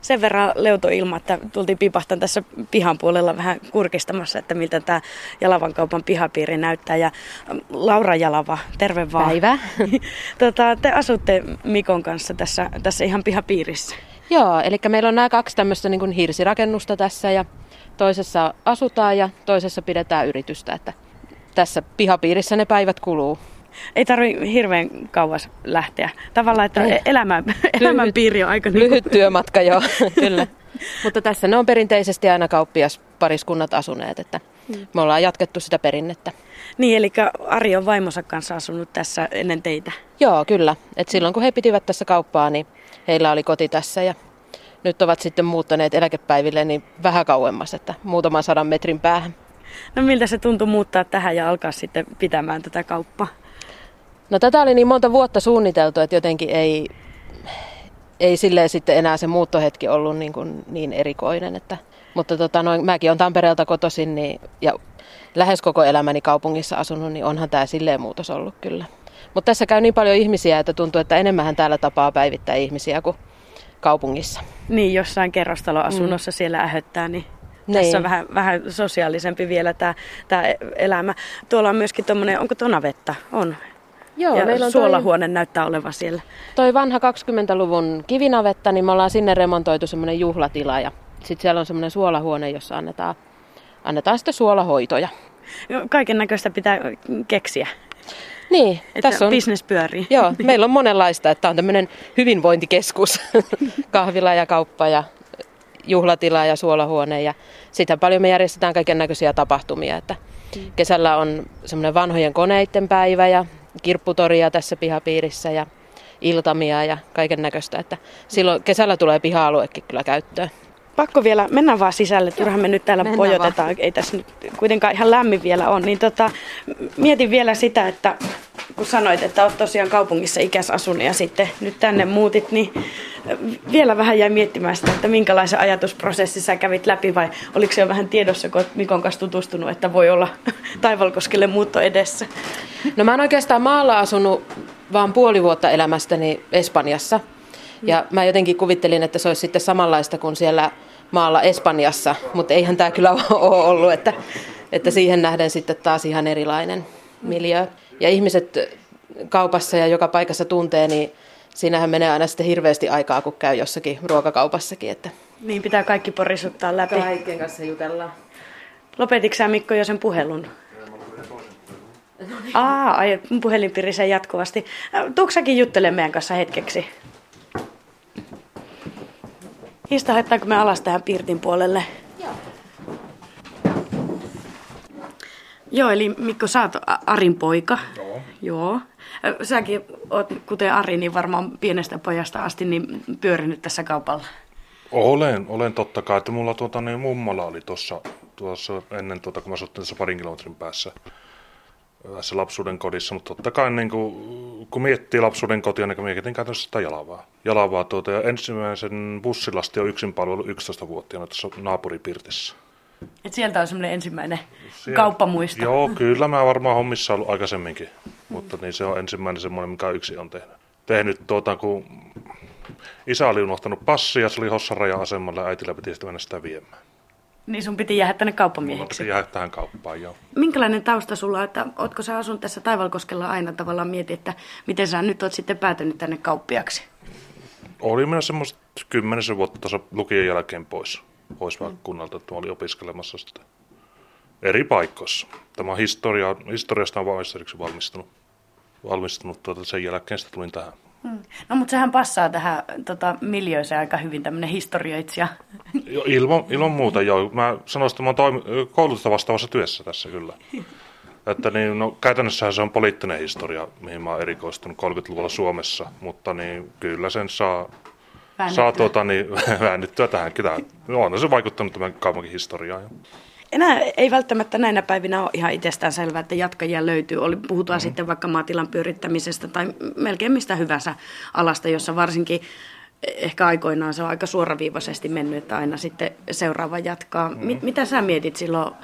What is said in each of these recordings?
sen verran leutoilma, että tultiin pipahtan tässä pihan puolella vähän kurkistamassa, että miltä tämä Jalavan kaupan pihapiiri näyttää. Ja Laura Jalava, terve vaan. Päivä. tota, te asutte Mikon kanssa tässä, tässä ihan pihapiirissä. Joo, eli meillä on nämä kaksi tämmöistä niin kuin hirsirakennusta tässä ja toisessa asutaan ja toisessa pidetään yritystä, että tässä pihapiirissä ne päivät kuluu. Ei tarvi hirveän kauas lähteä. Tavallaan, että elämän, elämän piiri on aika... Lyhyt niin työmatka, joo, kyllä. Mutta tässä ne on perinteisesti aina kauppias pariskunnat asuneet, että mm. me ollaan jatkettu sitä perinnettä. Niin, eli Ari on vaimonsa kanssa asunut tässä ennen teitä. Joo, kyllä. Et silloin kun he pitivät tässä kauppaa, niin heillä oli koti tässä ja nyt ovat sitten muuttaneet eläkepäiville niin vähän kauemmas, että muutaman sadan metrin päähän. No miltä se tuntui muuttaa tähän ja alkaa sitten pitämään tätä kauppaa? No tätä oli niin monta vuotta suunniteltu, että jotenkin ei, ei silleen sitten enää se muuttohetki ollut niin, kuin niin erikoinen. Että, mutta tota, noin, mäkin olen Tampereelta kotoisin niin, ja lähes koko elämäni kaupungissa asunut, niin onhan tämä silleen muutos ollut kyllä. Mutta tässä käy niin paljon ihmisiä, että tuntuu, että enemmän täällä tapaa päivittää ihmisiä kuin kaupungissa. Niin, jossain kerrostaloasunnossa mm. siellä ähöttää, niin niin. Tässä on vähän, vähän sosiaalisempi vielä tämä, tämä elämä. Tuolla on myöskin tuommoinen, onko tuo navetta? On. Joo, ja meillä on suolahuone toi, näyttää olevan siellä. Toi vanha 20-luvun kivinavetta, niin me ollaan sinne remontoitu semmoinen juhlatila ja sitten siellä on semmoinen suolahuone, jossa annetaan, annetaan sitten suolahoitoja. Kaiken näköistä pitää keksiä. Niin, että tässä on, business pyörii. Joo, meillä on monenlaista, että on tämmöinen hyvinvointikeskus, kahvila ja kauppa ja juhlatila ja suolahuone ja sitä paljon me järjestetään kaiken näköisiä tapahtumia, että mm. kesällä on semmoinen vanhojen koneiden päivä ja kirpputoria tässä pihapiirissä ja iltamia ja kaiken näköistä, silloin kesällä tulee piha-aluekin kyllä käyttöön. Pakko vielä, mennä vaan sisälle, turhaan me nyt täällä mennään pojotetaan, vaan. ei tässä nyt kuitenkaan ihan lämmin vielä on. Niin tota, mietin vielä sitä, että kun sanoit, että olet tosiaan kaupungissa ikäs asunut ja sitten nyt tänne muutit, niin vielä vähän jäi miettimään sitä, että minkälaisen ajatusprosessin sä kävit läpi vai oliko se jo vähän tiedossa, kun olet Mikon kanssa tutustunut, että voi olla Taivalkoskelle muutto edessä? No mä oon oikeastaan maalla asunut vaan puoli vuotta elämästäni Espanjassa. Ja mä jotenkin kuvittelin, että se olisi sitten samanlaista kuin siellä maalla Espanjassa, mutta eihän tämä kyllä ole ollut, että, että siihen nähden sitten taas ihan erilainen miljö. Ja ihmiset kaupassa ja joka paikassa tuntee, niin siinähän menee aina sitten hirveästi aikaa, kun käy jossakin ruokakaupassakin. Että... Niin, pitää kaikki porisuttaa läpi. Kaikkien kanssa jutellaan. Lopetitko sä Mikko jo sen puhelun? Aa, ai, puhelin pirisee jatkuvasti. Tuutko säkin juttelemaan meidän kanssa hetkeksi? Hista, haittaanko me alas tähän Pirtin puolelle? Joo. Joo, eli Mikko, sä oot Arin poika. Joo. Joo. Säkin oot, kuten Ari, niin varmaan pienestä pojasta asti niin pyörinyt tässä kaupalla. Olen, olen totta kai. Että mulla tuota, niin mummola oli tuossa, tuossa ennen, tuota, kun mä asuttiin tässä parin kilometrin päässä tässä lapsuuden kodissa, mutta totta kai niin kuin, kun miettii lapsuuden kotia, niin mietin käytännössä sitä Jalavaa. Jalavaa tuota, ja ensimmäisen bussilasti on yksin palvelu 11-vuotiaana tässä naapuripirtissä. Et sieltä on semmoinen ensimmäinen Siellä, kauppamuisto. Joo, kyllä mä varmaan hommissa ollut aikaisemminkin, mm. mutta niin se on ensimmäinen semmoinen, mikä yksi on tehnyt. Tehnyt tuota, kun isä oli unohtanut passia, se oli Hossan raja-asemalla ja äitillä piti sitten mennä sitä viemään. Niin sun piti jäädä tänne kauppamieheksi. Mulla piti tähän kauppaan, joo. Minkälainen tausta sulla, että ootko sä asunut tässä Taivalkoskella aina tavallaan mieti, että miten sä nyt oot sitten päätynyt tänne kauppiaksi? Oli minä semmoista kymmenisen vuotta tuossa lukion jälkeen pois, pois mm. kunnalta, että olin opiskelemassa sitä eri paikoissa. Tämä historia, historiasta on valmistunut, valmistunut tuota, sen jälkeen sitten tulin tähän. Hmm. No mutta sehän passaa tähän tota, miljööseen aika hyvin, tämmöinen historioitsija. Jo, ilman, ilman muuta joo. Mä sanoisin, että mä oon koulutusta vastaavassa työssä tässä kyllä. Että niin, no, käytännössähän se on poliittinen historia, mihin mä oon erikoistunut 30-luvulla Suomessa, mutta niin, kyllä sen saa, saa tuota, niin, väännettyä tähänkin. On se vaikuttanut tämän kaupunkin historiaan. Enää ei välttämättä näinä päivinä ole ihan itsestään selvää, että jatkajia löytyy. Oli, puhutaan mm-hmm. sitten vaikka maatilan pyörittämisestä tai melkein mistä hyvänsä alasta, jossa varsinkin ehkä aikoinaan se on aika suoraviivaisesti mennyt, että aina sitten seuraava jatkaa. Mm-hmm. Mit, mitä sä mietit silloin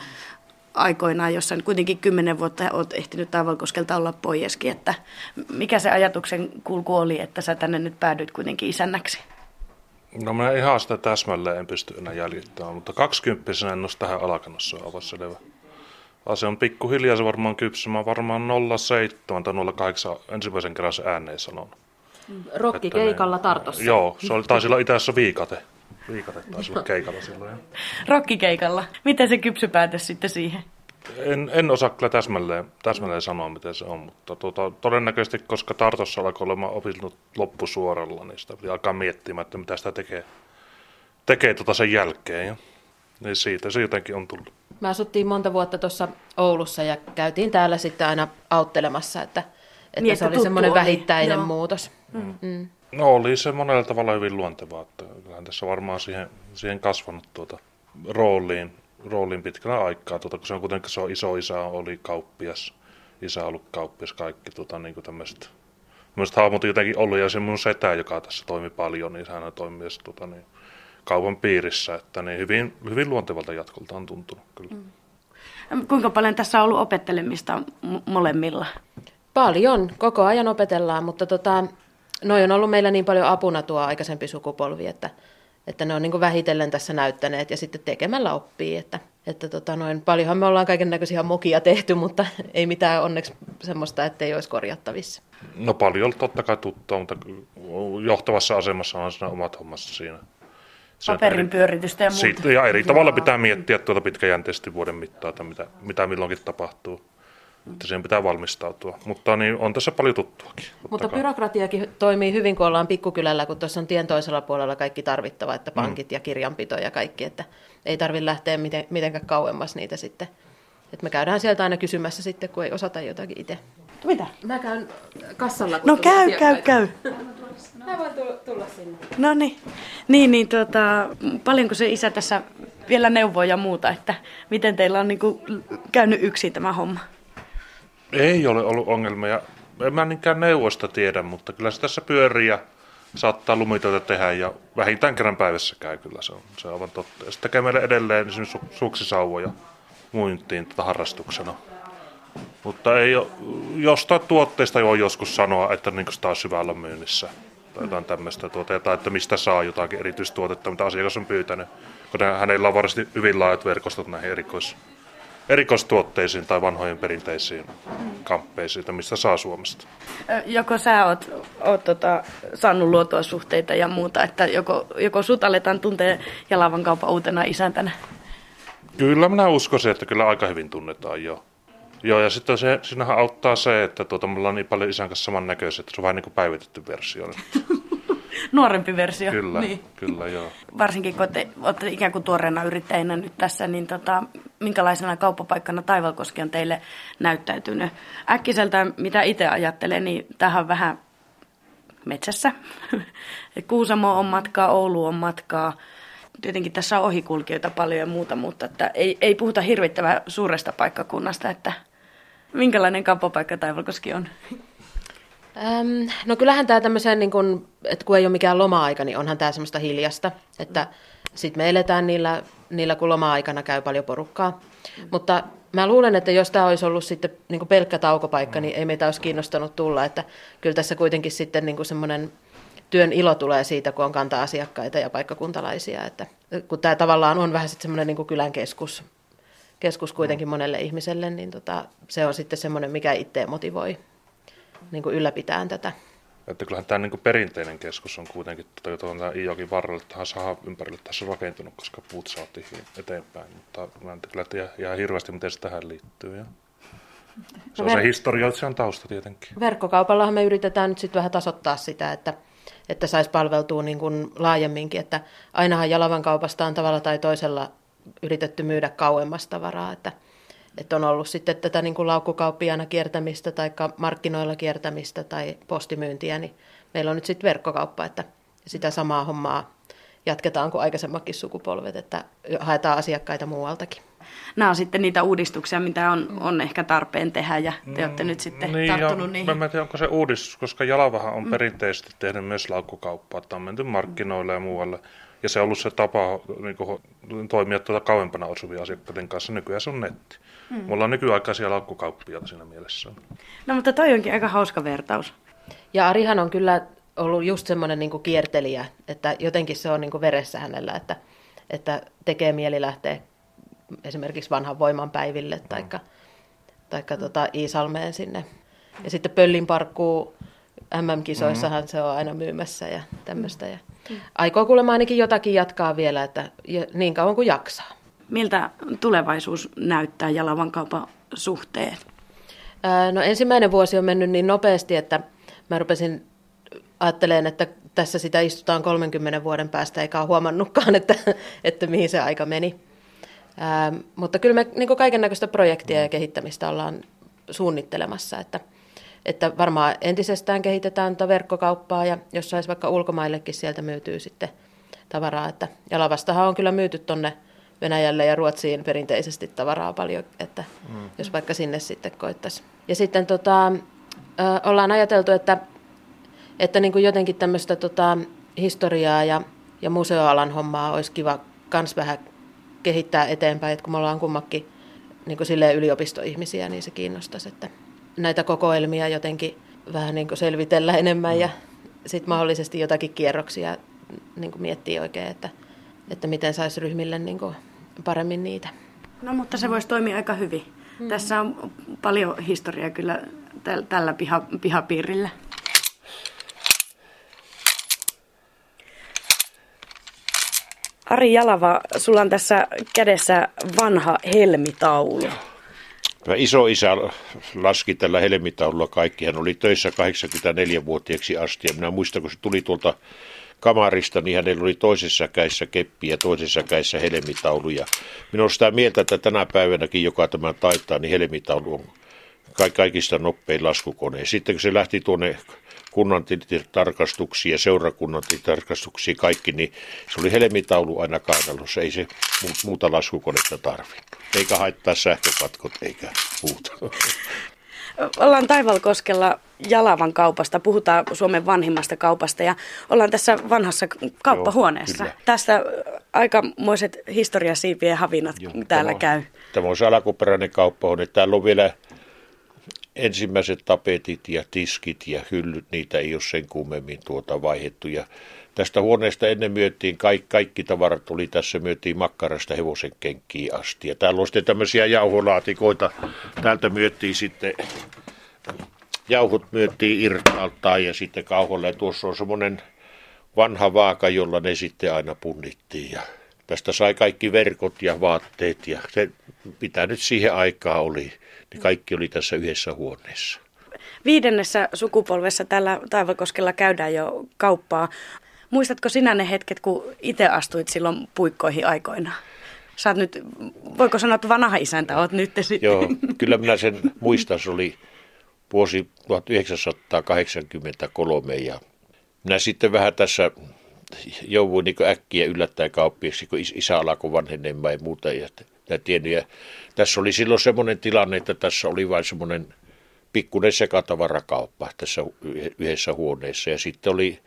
aikoinaan, jossa kuitenkin kymmenen vuotta olet ehtinyt Taivalkoskelta olla poieskin, että mikä se ajatuksen kulku oli, että sä tänne nyt päädyit kuitenkin isännäksi? No mä ihan sitä täsmälleen en pysty enää jäljittämään, mutta 20 en ole tähän on aivan selvä. Se on pikkuhiljaa se varmaan kypsymään, varmaan 07 tai 08 ensimmäisen kerran se ääneen sanon. Rokkikeikalla Tartossa. Joo, se oli, taisi olla itse asiassa viikate. Viikate taisi olla keikalla silloin. Rokkikeikalla. Miten se kypsypäätös sitten siihen? En, en osaa kyllä täsmälleen, täsmälleen sanoa, miten se on, mutta tuota, todennäköisesti, koska Tartossa alkoi olemaan opiskellut loppusuoralla, niin sitä piti alkaa miettimään, että mitä sitä tekee, tekee tuota sen jälkeen. Ja, niin siitä se jotenkin on tullut. Me asuttiin monta vuotta tuossa Oulussa ja käytiin täällä sitten aina auttelemassa, että, että niin, se että oli semmoinen vähittäinen Joo. muutos. Mm. Mm. No oli se monella tavalla hyvin luontevaa, että kyllähän tässä varmaan siihen, siihen kasvanut tuota rooliin, rooliin pitkällä aikaa, tuota, kun se on kuitenkin se on iso isä oli kauppias, isä on ollut kauppias, kaikki tuota, niin tämmöiset Mielestäni hahmot jotenkin ollut, ja se mun setä, joka tässä toimi paljon, niin hän toimi myös tuota, niin, kaupan piirissä, että niin hyvin, hyvin luontevalta jatkolta on tuntunut kyllä. Mm. Kuinka paljon tässä on ollut opettelemista molemmilla? Paljon, koko ajan opetellaan, mutta tota, noi on ollut meillä niin paljon apuna tuo aikaisempi sukupolvi, että, että ne on niin vähitellen tässä näyttäneet ja sitten tekemällä oppii, että, että tota noin, paljonhan me ollaan kaiken näköisiä mokia tehty, mutta ei mitään onneksi semmoista, että ei olisi korjattavissa. No paljon totta kai tuttua, mutta johtavassa asemassa on siinä omat hommassa siinä. Paperin pyöritystä ja muuta. Siitä, ja eri tavalla pitää miettiä tuota pitkäjänteisesti vuoden mittaan, että mitä, mitä milloinkin tapahtuu. Että siihen pitää valmistautua. Mutta niin, on tässä paljon tuttuakin. Mutta kai. byrokratiakin toimii hyvin, kun ollaan pikkukylällä, kun tuossa on tien toisella puolella kaikki tarvittava, että mm. pankit mm. ja kirjanpito ja kaikki, että ei tarvitse lähteä miten, mitenkään kauemmas niitä sitten. Että me käydään sieltä aina kysymässä sitten, kun ei osata jotakin itse. Mitä? Mä käyn kassalla. No käy, käy, käy. Mä voin tulla sinne. No niin. Niin, niin tuota, paljonko se isä tässä vielä neuvoo ja muuta, että miten teillä on niin kuin käynyt yksin tämä homma? Ei ole ollut ongelmia. En mä niinkään neuvosta tiedä, mutta kyllä se tässä pyörii ja saattaa lumitöitä tehdä ja vähintään kerran päivässä käy kyllä, se on, se on aivan totta. Ja sitten tekee meille edelleen esimerkiksi su- suksisauvoja muintiin tätä harrastuksena. Mutta ei ole, jostain tuotteista voi joskus sanoa, että niin sitä on syvällä myynnissä tai jotain tämmöistä tuotetta, tai että mistä saa jotakin erityistuotetta, mitä asiakas on pyytänyt. Kun hänellä on varmasti hyvin laajat verkostot näihin erikois, erikoistuotteisiin tai vanhoihin perinteisiin kamppeisiin, mistä saa Suomesta. Joko sä oot, oot tota, saanut luotua suhteita ja muuta, että joko, joko sut aletaan tuntea Jalavan kaupan uutena isäntänä? Kyllä minä uskoisin, että kyllä aika hyvin tunnetaan jo. Joo, ja sitten se, siinähän auttaa se, että tuota, mulla on niin paljon isän kanssa samannäköisiä, että se on vähän niin kuin päivitetty versio. Nuorempi versio. Kyllä, niin. kyllä joo. Varsinkin kun te olette ikään kuin tuoreena yrittäjänä nyt tässä, niin tota, minkälaisena kauppapaikkana Taivalkoski on teille näyttäytynyt? Äkkiseltä, mitä itse ajattelen, niin tähän vähän metsässä. Kuusamo on matkaa, Oulu on matkaa. Tietenkin tässä on ohikulkijoita paljon ja muuta, mutta että ei, ei puhuta hirvittävän suuresta paikkakunnasta, että minkälainen kauppapaikka Taivalkoski on? Öm, no kyllähän tämä tämmöisen, niin kun, että kun ei ole mikään loma-aika, niin onhan tämä semmoista hiljasta, että sitten me eletään niillä, niillä, kun loma-aikana käy paljon porukkaa. Mutta mä luulen, että jos tämä olisi ollut sitten niin pelkkä taukopaikka, niin ei meitä olisi kiinnostanut tulla, että kyllä tässä kuitenkin sitten niin semmoinen työn ilo tulee siitä, kun on kantaa asiakkaita ja paikkakuntalaisia, että kun tämä tavallaan on vähän sitten semmoinen niin kylän keskus, keskus kuitenkin monelle ihmiselle, niin tota, se on sitten semmoinen, mikä itse motivoi niin ylläpitään tätä. Että kyllähän tämä niin perinteinen keskus on kuitenkin tuota, tuota Iijokin varrelle tähän saha ympärille tässä rakentunut, koska puut saatiin eteenpäin. Mutta mä en kyllä tiedä ihan hirveästi, miten se tähän liittyy. Ja se on no, se historiallisen tausta tietenkin. Verkkokaupallahan me yritetään nyt sitten vähän tasoittaa sitä, että, että saisi palveltua niin kuin laajemminkin. Että ainahan Jalavan kaupasta on tavalla tai toisella yritetty myydä kauemmasta tavaraa, että – että on ollut sitten tätä niin kuin laukkukauppiana kiertämistä tai markkinoilla kiertämistä tai postimyyntiä, niin meillä on nyt sitten verkkokauppa, että sitä samaa hommaa jatketaan kuin aikaisemmatkin sukupolvet, että haetaan asiakkaita muualtakin. Nämä on sitten niitä uudistuksia, mitä on, on ehkä tarpeen tehdä ja te olette nyt sitten niin, tarttunut niihin. Mä en tiedä, onko se uudistus, koska Jalavahan on mm. perinteisesti tehnyt myös laukkukauppaa, että on menty markkinoille ja muualle. Ja se on ollut se tapa niin kuin, toimia tuota kauempana osuvia asiakkaiden kanssa. Nykyään se on netti. Mm. Mulla on nykyaikaisia laukkukauppia siinä mielessä. No mutta toi onkin aika hauska vertaus. Ja Arihan on kyllä ollut just semmoinen niin kiertelijä, että jotenkin se on niin kuin veressä hänellä, että, että tekee mieli lähteä esimerkiksi vanhan voiman päiville tai taikka tota Iisalmeen sinne. Ja sitten Pöllin parkkuu MM-kisoissahan mm-hmm. se on aina myymässä ja tämmöistä. Ja aikoo kuulemma ainakin jotakin jatkaa vielä, että niin kauan kuin jaksaa. Miltä tulevaisuus näyttää Jalavan kaupan suhteen? No ensimmäinen vuosi on mennyt niin nopeasti, että mä rupesin ajattelemaan, että tässä sitä istutaan 30 vuoden päästä, eikä ole huomannutkaan, että, että mihin se aika meni. Mutta kyllä me niin kaiken näköistä projektia ja kehittämistä ollaan suunnittelemassa, että, että varmaan entisestään kehitetään tuota verkkokauppaa ja jos saisi vaikka ulkomaillekin sieltä myytyy sitten tavaraa. Että, ja lavastahan on kyllä myyty tuonne Venäjälle ja Ruotsiin perinteisesti tavaraa paljon, että mm. jos vaikka sinne sitten koittaisi. Ja sitten tota, ö, ollaan ajateltu, että, että niin kuin jotenkin tämmöistä tota, historiaa ja, ja museoalan hommaa olisi kiva kans vähän kehittää eteenpäin, että kun me ollaan kummakin niin kuin yliopistoihmisiä, niin se kiinnostaisi, että näitä kokoelmia jotenkin vähän niin kuin selvitellä enemmän mm. ja sitten mahdollisesti jotakin kierroksia niin kuin miettiä oikein, että, että miten saisi ryhmille niin kuin paremmin niitä. No mutta se voisi toimia aika hyvin. Mm. Tässä on paljon historiaa kyllä tällä piha, pihapiirillä. Ari Jalava, sulla on tässä kädessä vanha helmitaulu. Tämä iso isä laski tällä helmitaululla kaikki. Hän oli töissä 84-vuotiaaksi asti ja minä muistan, kun se tuli tuolta kamarista, niin hänellä oli toisessa käissä keppi ja toisessa käissä helmitaulu. Ja minä olen sitä mieltä, että tänä päivänäkin, joka tämä taitaa, niin helmitaulu on kaikista nopein laskukone. Sitten kun se lähti tuonne kunnan tarkastuksia ja seurakunnan tarkastuksia kaikki, niin se oli helmitaulu aina kainalossa. Ei se muuta laskukonetta tarvi. Eikä haittaa sähkökatkot eikä muuta. Ollaan Taivalkoskella Jalavan kaupasta, puhutaan Suomen vanhimmasta kaupasta ja ollaan tässä vanhassa kauppahuoneessa. Joo, Tästä aikamoiset historiasiipien havinat Joo, täällä tämä käy. Tämä on se alkuperäinen kauppahuone. Täällä on vielä ensimmäiset tapetit ja tiskit ja hyllyt, niitä ei ole sen kummemmin tuota vaihettu. Ja tästä huoneesta ennen myöttiin, kaikki, kaikki tavarat tuli tässä, myöttiin makkarasta hevosen kenkkiin asti. Ja täällä on sitten tämmöisiä jauholaatikoita, täältä myöttiin sitten jauhot myöttiin irtaaltaan ja sitten kauholle. Ja tuossa on semmoinen vanha vaaka, jolla ne sitten aina punnittiin. Ja tästä sai kaikki verkot ja vaatteet ja se, mitä nyt siihen aikaa oli, niin kaikki oli tässä yhdessä huoneessa. Viidennessä sukupolvessa tällä Taivakoskella käydään jo kauppaa. Muistatko sinä ne hetket, kun itse astuit silloin puikkoihin aikoinaan? Sä oot nyt, voiko sanoa, että vanha isäntä oot nyt sitten? Joo, kyllä minä sen muistan, se oli vuosi 1983 ja minä sitten vähän tässä jouduin niin äkkiä yllättäen kauppiaksi, kun isä alkoi vanhenemaan ja muuta. Ja, ja tiennyt. Ja tässä oli silloin semmoinen tilanne, että tässä oli vain semmoinen pikkuinen sekatavarakauppa tässä yhdessä huoneessa. Ja sitten oli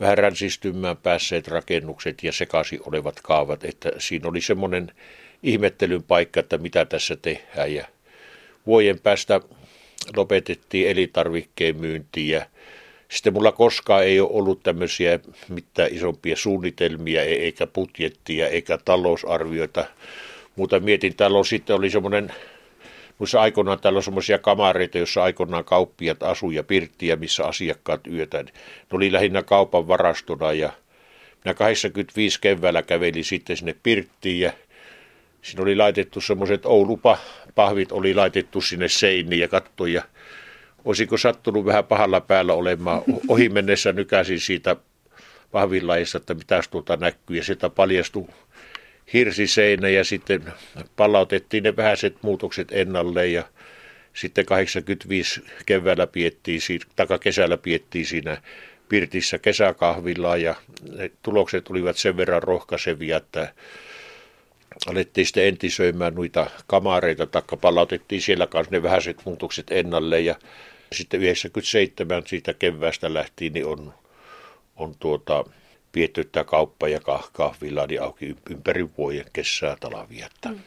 vähän ränsistymään päässeet rakennukset ja sekaisin olevat kaavat, että siinä oli semmoinen ihmettelyn paikka, että mitä tässä tehdään. Ja vuoden päästä lopetettiin elintarvikkeen myyntiä ja sitten mulla koskaan ei ole ollut tämmöisiä mitään isompia suunnitelmia, e- eikä budjettia, eikä talousarvioita. Mutta mietin, täällä on sitten oli semmoinen, muissa aikoinaan täällä on semmoisia kamareita, joissa aikoinaan kauppiat asuu ja pirttiä, missä asiakkaat yötä. Ne oli lähinnä kaupan varastona ja minä 85 keväällä kävelin sitten sinne pirttiin ja siinä oli laitettu semmoiset Oulupahvit oli laitettu sinne seiniin ja kattoja. ja olisiko sattunut vähän pahalla päällä olemaan. Ohi mennessä nykäsin siitä vahvilaista, että mitä tuota näkyy. Ja sieltä paljastui hirsiseinä ja sitten palautettiin ne vähäiset muutokset ennalleen ja sitten 85 keväällä piettiin, taka kesällä piettiin siinä Pirtissä kesäkahvilla ja tulokset olivat sen verran rohkaisevia, että alettiin sitten entisöimään noita kamareita, taikka palautettiin siellä kanssa ne vähäiset muutokset ennalleen ja sitten 97 siitä keväästä lähtien niin on, on tuota, pietty tämä kauppa ja kahvila niin auki ympäri vuoden kesää talvia. Mm.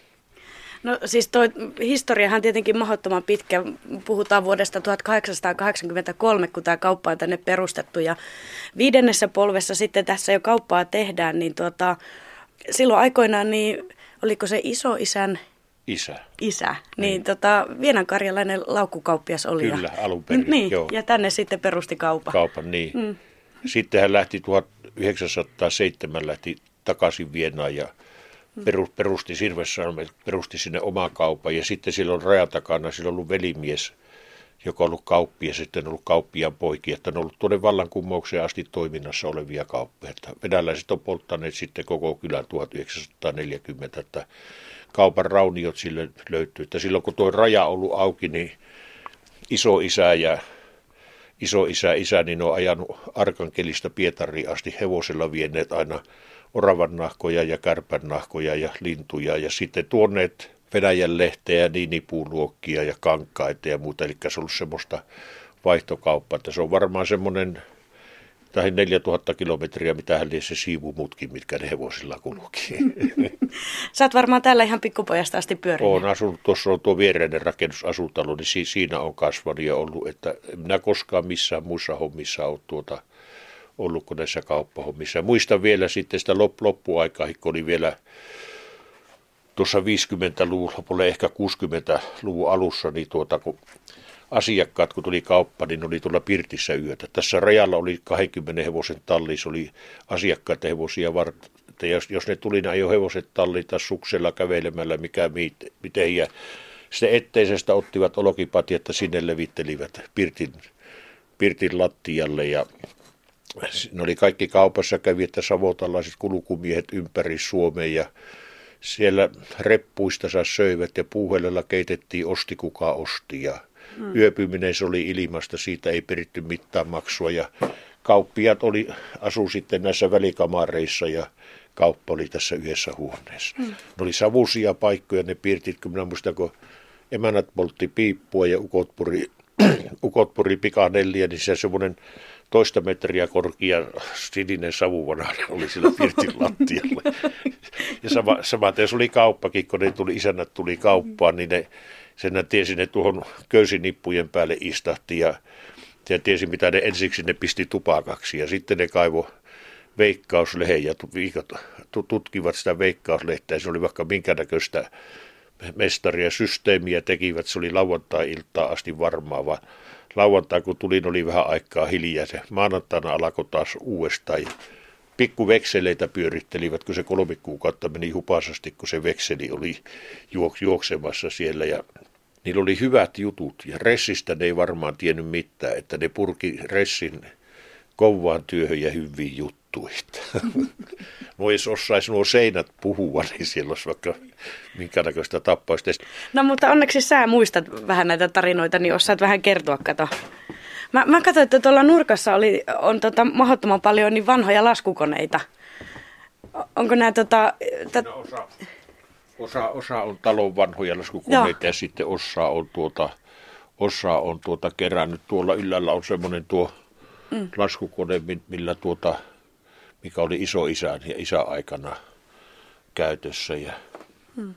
No siis tuo historiahan tietenkin mahdottoman pitkä. Puhutaan vuodesta 1883, kun tämä kauppa on tänne perustettu. Ja viidennessä polvessa sitten tässä jo kauppaa tehdään, niin tuota, silloin aikoinaan niin oliko se isoisän Isä. isä, niin, niin tota, Vienankarjalainen laukkukauppias oli. Kyllä, alun perin, niin, joo. ja tänne sitten perusti kaupan. Kaupan, niin. Mm. Sitten hän lähti 1907 lähti takaisin Vienaan ja peru- perusti Sirvessalmen, perusti sinne oman kaupan. Ja sitten silloin rajan takana, sillä on ollut velimies, joka on ollut kauppia, sitten on ollut kauppiaan poikia, että on ollut tuonne vallankumoukseen asti toiminnassa olevia kauppoja. Että venäläiset on polttaneet sitten koko kylän 1940, että kaupan rauniot sille löytyy. Että silloin kun tuo raja on ollut auki, niin iso isä ja iso isä isä, niin on ajanut Arkankelista Pietariin asti hevosella vienneet aina oravan nahkoja ja kärpän nahkoja ja lintuja ja sitten tuoneet Venäjän lehteä, niinipuuluokkia ja kankkaita ja muuta. Eli se on ollut semmoista vaihtokauppaa, että se on varmaan semmoinen tai 4000 kilometriä, mitä hän se siivumutkin, mitkä ne hevosilla kulki. Sä oot varmaan täällä ihan pikkupojasta asti pyörinyt. Olen asunut, tuossa on tuo viereinen rakennusasutalo, niin si- siinä on kasvanut ja ollut, että en minä koskaan missään muissa hommissa ole tuota, ollut kuin näissä kauppahommissa. Muistan vielä sitten sitä lop- loppuaikaa, kun oli vielä tuossa 50-luvun lopulla, ehkä 60-luvun alussa, niin tuota, kun asiakkaat, kun tuli kauppa, niin oli tuolla Pirtissä yötä. Tässä rajalla oli 20 hevosen talli, se oli asiakkaita hevosia varten. Jos, jos ne tuli, ne ajoi hevoset talliin tai suksella kävelemällä, mikä miten. Ja sitten etteisestä ottivat olokipati, että sinne levittelivät Pirtin, Pirtin lattialle ja ne oli kaikki kaupassa, kävi, että savotalaiset kulkumiehet ympäri Suomea ja siellä reppuista söivät ja puuhelella keitettiin osti kuka osti ja mm. yöpyminen se oli ilmasta, siitä ei peritty mitään maksua ja kauppiat oli, asu sitten näissä välikamareissa ja kauppa oli tässä yhdessä huoneessa. Mm. Ne oli savusia paikkoja ne pirtit, kun minä muistan, kun emänät poltti piippua ja ukot puri, ukot puri pikanellia, niin se semmoinen toista metriä korkea sininen savuvana oli sillä pirtin lattialla. Ja sama, samaten se oli kauppakin, kun ne tuli, isännät tuli kauppaan, niin ne, sen tiesi ne tuohon köysinippujen päälle istahti ja, ja tiesi mitä ne ensiksi ne pisti tupakaksi ja sitten ne kaivo veikkauslehen ja tutkivat sitä veikkauslehteä. Se oli vaikka minkä näköistä mestaria systeemiä tekivät. Se oli lauantai-iltaa asti varmaa, vaan lauantai kun tulin oli vähän aikaa hiljaa. Se maanantaina alkoi taas uudestaan. Pikku vekseleitä pyörittelivät, kun se kolme kuukautta meni hupasasti, kun se vekseli oli juok- juoksemassa siellä. Ja niillä oli hyvät jutut ja Ressistä ne ei varmaan tiennyt mitään, että ne purki Ressin kovaan työhön ja hyviin juttuihin. no jos osaisi nuo seinät puhua, niin siellä olisi vaikka minkä näköistä tappausta. No mutta onneksi sä muistat vähän näitä tarinoita, niin osaat vähän kertoa, kato. Mä, mä katsoin, että tuolla nurkassa oli, on tota, mahdottoman paljon niin vanhoja laskukoneita. Onko nämä tota... Tat... No, osa, osa, osa, on talon vanhoja laskukoneita Joo. ja sitten osa on tuota, osa on tuota kerännyt. Tuolla yllällä on semmoinen tuo mm. laskukone, millä tuota, mikä oli iso isän ja isäaikana käytössä. Ja... Mm.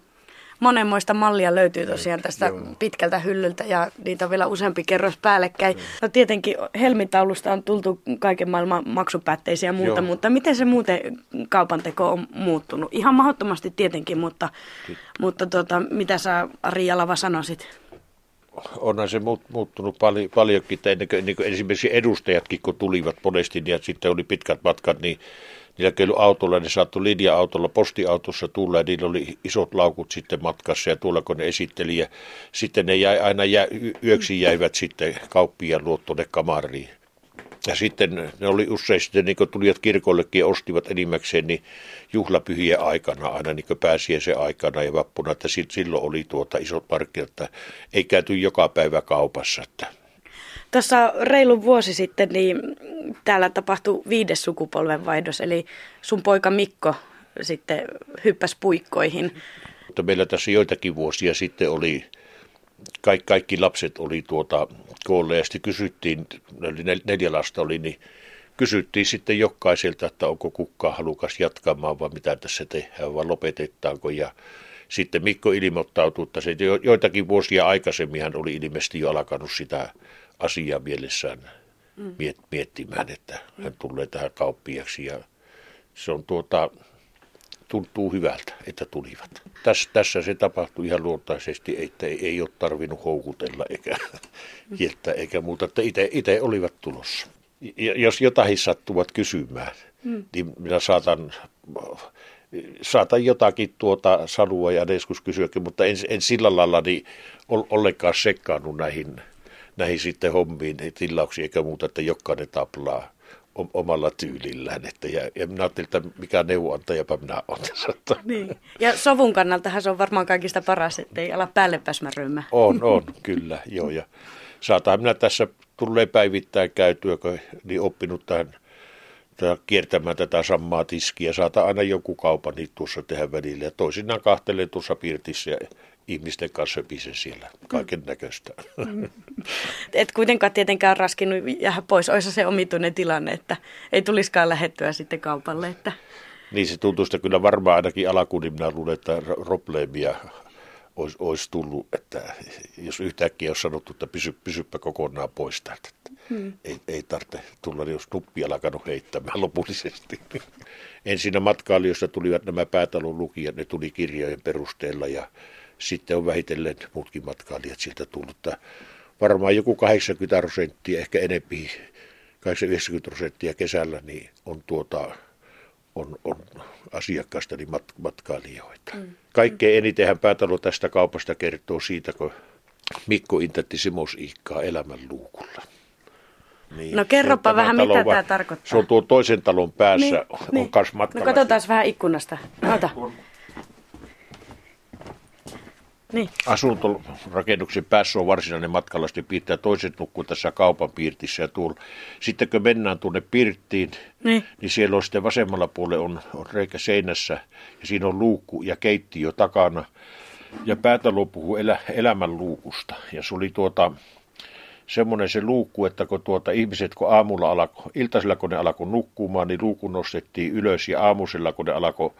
Monenmoista mallia löytyy tosiaan tästä Joo. pitkältä hyllyltä ja niitä on vielä useampi kerros päällekkäin. Mm. No tietenkin helmitaulusta on tultu kaiken maailman maksupäätteisiä ja muuta, Joo. mutta miten se muuten kaupan teko on muuttunut? Ihan mahdottomasti tietenkin, mutta, mutta tuota, mitä sä Ari Jalava sanoisit? onhan se muuttunut pali, paljonkin, että ennen kuin, niin kuin esimerkiksi edustajatkin, kun tulivat monesti, niin sitten oli pitkät matkat, niin niillä kyllä autolla, ne saattoi linja-autolla, postiautossa tulla, ja niillä oli isot laukut sitten matkassa, ja tuolla kun ne esitteli, ja sitten ne jäi, aina jä, yöksi jäivät sitten kauppien luo tuonne kamariin. Ja sitten ne oli usein sitten, niin kun tulijat kirkollekin ja ostivat enimmäkseen, niin juhlapyhien aikana, aina niin pääsiäisen aikana ja vappuna, että silloin oli tuota isot markkinat, että ei käyty joka päivä kaupassa. Että. Tuossa reilu vuosi sitten niin täällä tapahtui viides sukupolven vaihdos, eli sun poika Mikko sitten hyppäsi puikkoihin. Mutta meillä tässä joitakin vuosia sitten oli kaikki, kaikki lapset oli tuota koolle ja sitten kysyttiin, neljä lasta oli, niin kysyttiin sitten jokaiselta, että onko kukka halukas jatkamaan vai mitä tässä tehdään vai lopetetaanko. Ja sitten Mikko ilmoittautui, että se jo, joitakin vuosia aikaisemmin hän oli ilmeisesti jo alkanut sitä asiaa mielessään mm. miettimään, että hän tulee tähän kauppiaksi ja se on tuota, tuntuu hyvältä, että tulivat. Tässä, tässä se tapahtui ihan luontaisesti, että ei, ei ole tarvinnut houkutella eikä kiertää eikä muuta, että itse olivat tulossa. Ja jos jotain sattuvat kysymään, mm. niin minä saatan, saatan jotakin tuota sanoa ja joskus kysyäkin, mutta en, en sillä lailla niin ollenkaan sekkaannut näihin, näihin sitten hommiin, tilauksiin eikä muuta, että jokainen taplaa omalla tyylillään. Että, ja, ja minä ajattelin, että mikä neuvonantajapa minä olen. Niin. Ja sovun kannaltahan se on varmaan kaikista paras, ettei ala päälle päsmäröimään. On, on, kyllä, joo. Ja saataan minä tässä tulee päivittäin käytyä, kun niin oppinut tähän kiertämään tätä samaa tiskiä. Saata aina joku kaupan niin tuossa tehdä välillä. Ja toisinaan kahtelen tuossa pirtissä ja ihmisten kanssa söpisen siellä kaiken näköistä. Et kuitenkaan tietenkään raskinut jäädä pois. Olisi se omituinen tilanne, että ei tulisikaan lähettyä sitten kaupalle. Että... Niin se tuntuu sitä kyllä varmaan ainakin alakuun, niin minä luulen, että probleemia olisi, olisi tullut, että jos yhtäkkiä olisi sanottu, että pysy, pysyppä kokonaan pois täältä. Hmm. Ei, ei tarvitse tulla, jos nuppi alkanut heittämään lopullisesti. Ensin matkailijoista tulivat nämä päätalon lukijat, ne tuli kirjojen perusteella ja sitten on vähitellen muutkin matkailijat sieltä tullut. Varmaan joku 80 prosenttia, ehkä enempi, 80 prosenttia kesällä niin on, tuota, on, on asiakkaista niin mat, matkailijoita. Mm. Kaikkein enitenhän päätalo tästä kaupasta kertoo siitä, kun Mikko intätti Simos Iikkaa elämän luukulla. Niin, no kerropa vähän, mitä va- tämä tarkoittaa. Se on tuo toisen talon päässä, niin, on niin. myös No katsotaan vähän ikkunasta. Ota. Niin. Asuntorakennuksen päässä on varsinainen matkalasti piirtää. Toiset nukkuu tässä kaupan piirtissä ja tuolla. Sitten kun mennään tuonne pirttiin, niin, niin siellä on sitten vasemmalla puolella on, on reikä seinässä ja siinä on luukku ja keittiö takana. Ja päätalo puhuu elä, elämän luukusta. Ja se oli tuota, semmoinen se luukku, että kun tuota ihmiset, kun aamulla alkoi, iltaisella kun ne alkoi nukkumaan, niin luukku nostettiin ylös ja aamusella kun ne alkoi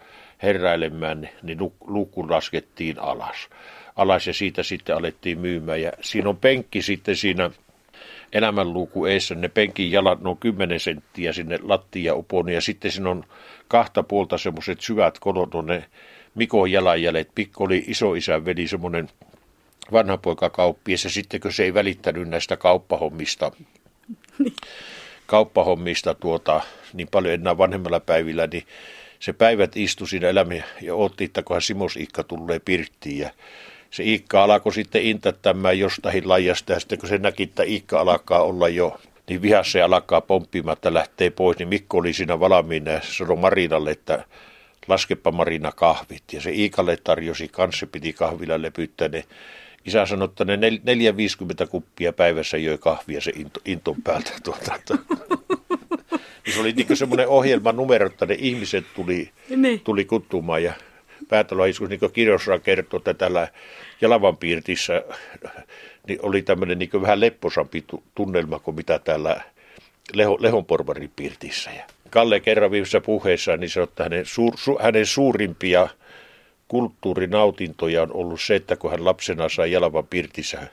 heräilemään, niin luukku laskettiin alas alas ja siitä sitten alettiin myymään. Ja siinä on penkki sitten siinä elämänluuku eessä, ne penkin jalat, ne on 10 senttiä sinne lattia upon ja sitten siinä on kahta puolta semmoiset syvät kolot, ne Mikon jalanjäljet. Pikko oli isoisän veli semmoinen vanha poika kauppias ja sitten kun se ei välittänyt näistä kauppahommista, kauppahommista tuota, niin paljon enää vanhemmalla päivillä, niin se päivät istui siinä elämä ja otti, että kunhan Simos Ikka tulee pirttiin ja se Iikka alkoi sitten intättämään jostain lajasta ja sitten kun se näki, että Iikka alkaa olla jo niin vihassa ja alkaa pomppimaan, että lähtee pois, niin Mikko oli siinä valmiina ja sanoi Marinalle, että laskepa Marina kahvit. Ja se Iikalle tarjosi kanssa, piti kahvilla lepyttää ne. Isä sanoi, että ne 450 kuppia päivässä joi kahvia se into, inton päältä. Tuota, niin se oli niin semmoinen ohjelman numero, että ne ihmiset tuli, niin. tuli kuttumaan ja päätaloiskus, niin kuin Kirjosra kertoi, että tällä Jalavan piirtissä niin oli tämmöinen niin vähän lepposampi tunnelma kuin mitä täällä Leho, Lehonporvarin piirtissä. Ja Kalle kerran viimeisessä puheessa niin sanoi, että hänen, suur, su, hänen suurimpia kulttuurinautintoja on ollut se, että kun hän lapsena sai Jalavan piirtissä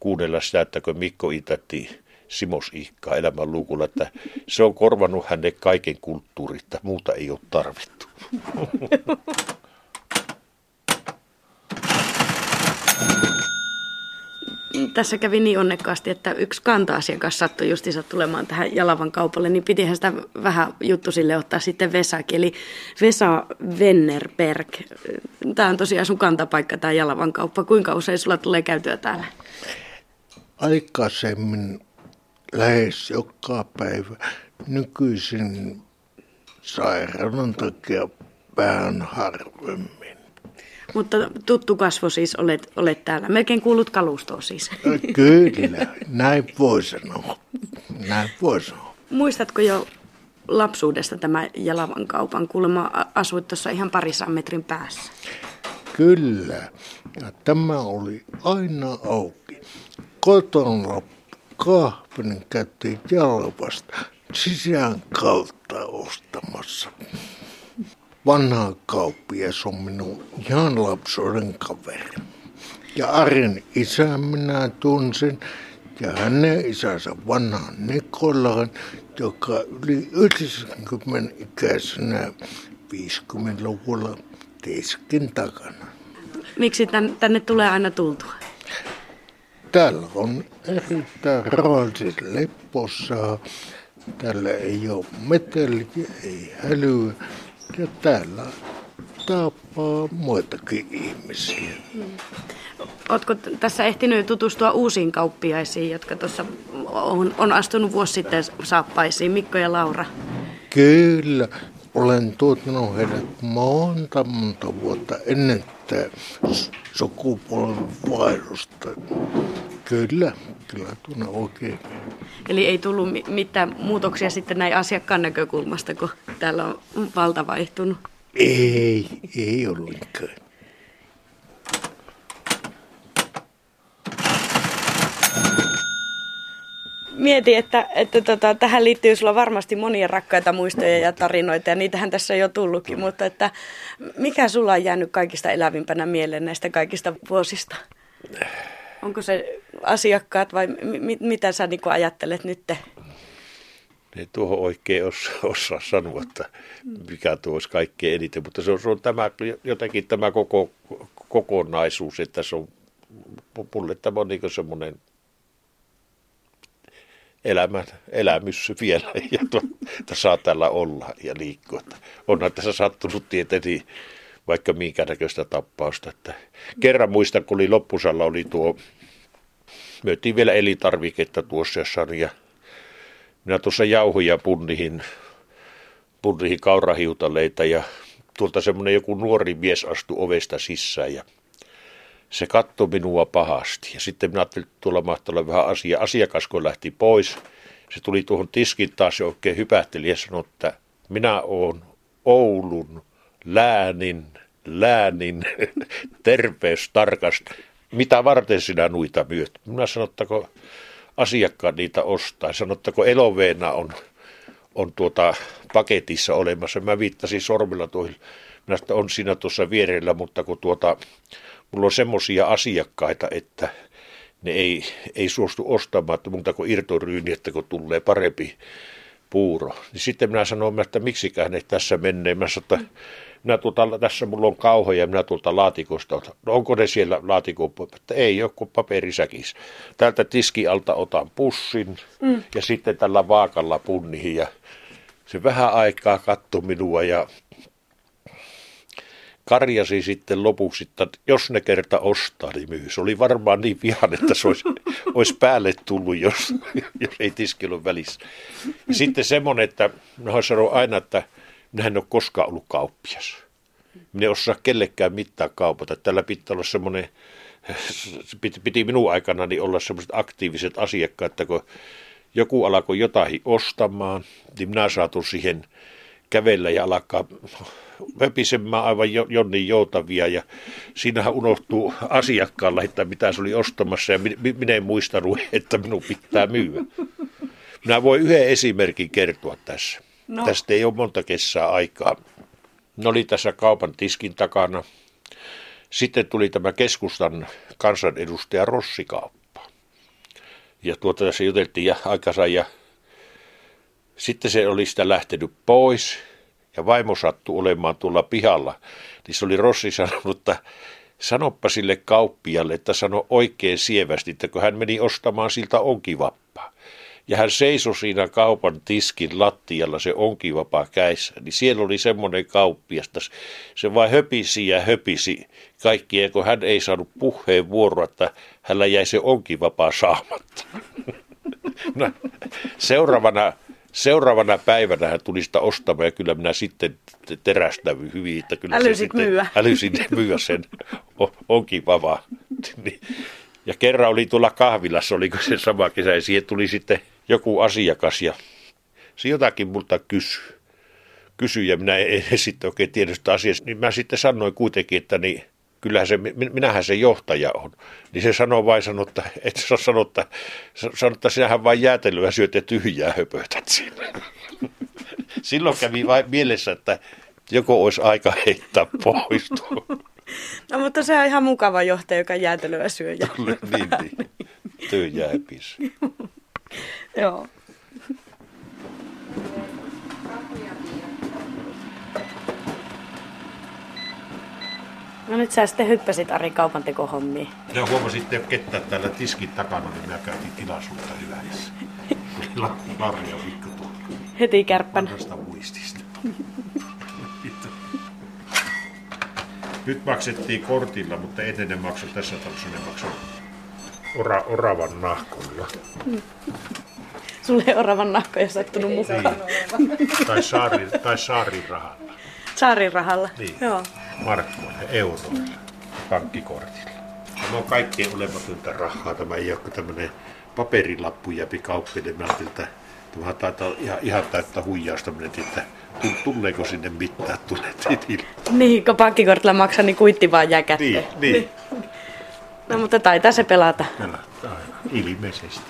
kuunnella sitä, että kun Mikko itätti Simos Ihkaa elämän luukulla, että se on korvannut hänne kaiken kulttuurit, muuta ei ole tarvittu. tässä kävi niin onnekkaasti, että yksi kanta-asiakas sattui justiinsa tulemaan tähän Jalavan kaupalle, niin pitihän sitä vähän juttu sille ottaa sitten Vesakin, eli Vesa Vennerberg. Tämä on tosiaan sun kantapaikka, tämä Jalavan kauppa. Kuinka usein sulla tulee käytyä täällä? Aikaisemmin lähes joka päivä. Nykyisin sairaalan takia vähän harvemmin. Mutta tuttu kasvo siis olet, olet täällä. Melkein kuulut kalustoon siis. Kyllä, näin voi sanoa. Näin voi sanoa. Muistatko jo lapsuudesta tämä Jalavan kaupan? Kuulemma asuit tuossa ihan parisan metrin päässä. Kyllä, ja tämä oli aina auki. Kotona kahvin käytiin Jalavasta sisään kautta ostamassa. Vanha kauppias on minun ihan lapsuuden kaveri. Ja Arin isä minä tunsin ja hänen isänsä vanhan Nikolaan, joka yli 90 ikäisenä 50-luvulla tiskin takana. Miksi tänne tulee aina tultua? Täällä on erittäin rauhallisesti lepposaa. Täällä ei ole meteliä, ei hälyä. Ja täällä tapaa muitakin ihmisiä. Mm. Oletko tässä ehtinyt tutustua uusiin kauppiaisiin, jotka tuossa on, on astunut vuosi sitten saappaisiin, Mikko ja Laura? Kyllä, olen tuottanut heidät monta monta vuotta ennen tätä sukupolven vaihdosta. Kyllä, kyllä tuonne oikein. Eli ei tullut mitään muutoksia sitten näin asiakkaan näkökulmasta, kun täällä on valta vaihtunut? Ei, ei ollenkaan. Mieti, että, että tota, tähän liittyy sulla varmasti monia rakkaita muistoja ja tarinoita, ja niitähän tässä on jo tullutkin, mutta että mikä sulla on jäänyt kaikista elävimpänä mieleen näistä kaikista vuosista? Onko se asiakkaat vai mi- mitä sä niin ajattelet nyt? Ei tuohon oikein osaa, osaa sanoa, että mikä tuo olisi kaikkein eniten, mutta se on, se on tämä, jotenkin tämä koko kokonaisuus, että se on, mulle tämä on niin semmoinen elämän, elämys vielä ja että saa täällä olla ja liikkua. Että onhan tässä sattunut tietenkin vaikka minkä näköistä tappausta. Että kerran muistan, kun oli loppusalla oli tuo, myötiin vielä elintarviketta tuossa jossain ja minä tuossa jauhuja punnihin, punnihin kaurahiutaleita ja tuolta semmoinen joku nuori mies astui ovesta sisään ja se katsoi minua pahasti. Ja sitten minä ajattelin, että tuolla mahtaa olla vähän asia. Asiakas kun lähti pois, se tuli tuohon tiskin taas ja oikein hypähteli ja sanoi, että minä olen Oulun läänin, läänin terveystarkast. Mitä varten sinä nuita myöt? Minä sanottako asiakkaat niitä ostaa. Sanottako eloveena on, on tuota paketissa olemassa. Mä viittasin sormilla tuohon. Minä on siinä tuossa vierellä, mutta kun tuota, mulla on semmoisia asiakkaita, että ne ei, ei suostu ostamaan, että muuta kuin irtoryyni, että kun tulee parempi puuro. Niin sitten minä sanoin, että miksikään ne tässä menee. Mä sanoin, että minä tuota, tässä mulla on kauhoja, minä tuolta laatikosta otan. No onko ne siellä laatikon, että ei ole kuin paperisäkis. Täältä tiskialta otan pussin mm. ja sitten tällä vaakalla punnihin ja se vähän aikaa katsoi minua ja karjasi sitten lopuksi, että jos ne kerta ostaa, niin myy. Se oli varmaan niin vihan, että se olisi, olisi päälle tullut, jos, jos ei tiski ollut välissä. Ja sitten semmoinen, että minä sanoa aina, että minä en ole koskaan ollut kauppias. Minä en osaa kellekään mittaa kaupata. Tällä pitää olla semmoinen, piti, piti minun aikana niin olla semmoiset aktiiviset asiakkaat, että kun joku alkoi jotain ostamaan, niin minä saatun siihen kävellä ja alkaa höpisemään aivan jonni joutavia ja siinähän unohtuu asiakkaalla, että mitä se oli ostamassa ja minä en muistanut, että minun pitää myyä. Minä voin yhden esimerkin kertoa tässä. No. Tästä ei ole monta kesää aikaa. Ne oli tässä kaupan tiskin takana. Sitten tuli tämä keskustan kansanedustaja Rossikauppa. Ja tuota tässä juteltiin ja aikansa ja sitten se oli sitä lähtenyt pois ja vaimo sattui olemaan tuolla pihalla. Niin se oli Rossi sanonut, että sanoppa sille kauppialle, että sano oikein sievästi, että kun hän meni ostamaan siltä onkivappaa. Ja hän seisoi siinä kaupan tiskin lattialla, se onkivapaa käissä, niin siellä oli semmoinen kauppias, että se vain höpisi ja höpisi kaikkia, kun hän ei saanut puheen vuoroa, että hänellä jäi se onkivapaa saamatta. No, seuraavana Seuraavana päivänä hän tuli sitä ostamaan ja kyllä minä sitten terästävyin hyvin. Että kyllä Älysit sitten, myyä. Älysin myyä sen, o, onkin vava. Niin. Ja kerran oli tuolla kahvilassa, oliko se sama kesä, ja siihen tuli sitten joku asiakas ja se jotakin multa kysyi. Kysyi ja minä en, en sitten oikein tiedä sitä asiasta. Niin mä sitten sanoin kuitenkin, että niin, kyllähän se, minähän se johtaja on. Niin se sanoo vain, sanoo, että, että se sanoo, että, sanoo, että sinähän vain jäätelyä syöt ja tyhjää höpötät siinä. Silloin kävi vain mielessä, että joko olisi aika heittää pois. No mutta se on ihan mukava johtaja, joka jäätelöä syö. Ja... niin, niin. Työ jääpis. Joo. No nyt sä sitten hyppäsit Ari kaupan tekohommiin. Ja huomasitte kettä täällä tiskin takana, niin mä käytin tilaisuutta hyväksi. Larja Mikko tuolla Heti kärppänä. vanhasta muistista. Nyt maksettiin kortilla, mutta ennen ne maksoi tässä talossa, ne maksoi ora, oravan nahkoilla. Sulle ei oravan nahkoja sattunut mukaan. Tai, saari, tai saarin rahalla. Saarin rahalla. Niin. Joo. markkoilla, euroilla, pankkikortilla. Tämä on kaikkien olematonta rahaa. Tämä ei ole tämmöinen paperilappu jäpi kauppinen. Mä ajattelin, että tämä taitaa olla ihan, ihan täyttä huijausta. Mä että tu- tuleeko sinne mitään tuonne tilille. Niin, kun pankkikortilla maksaa, niin kuitti vaan jää käteen. Niin, niin. No mutta taitaa se pelata. Pelata aina, ilmeisesti.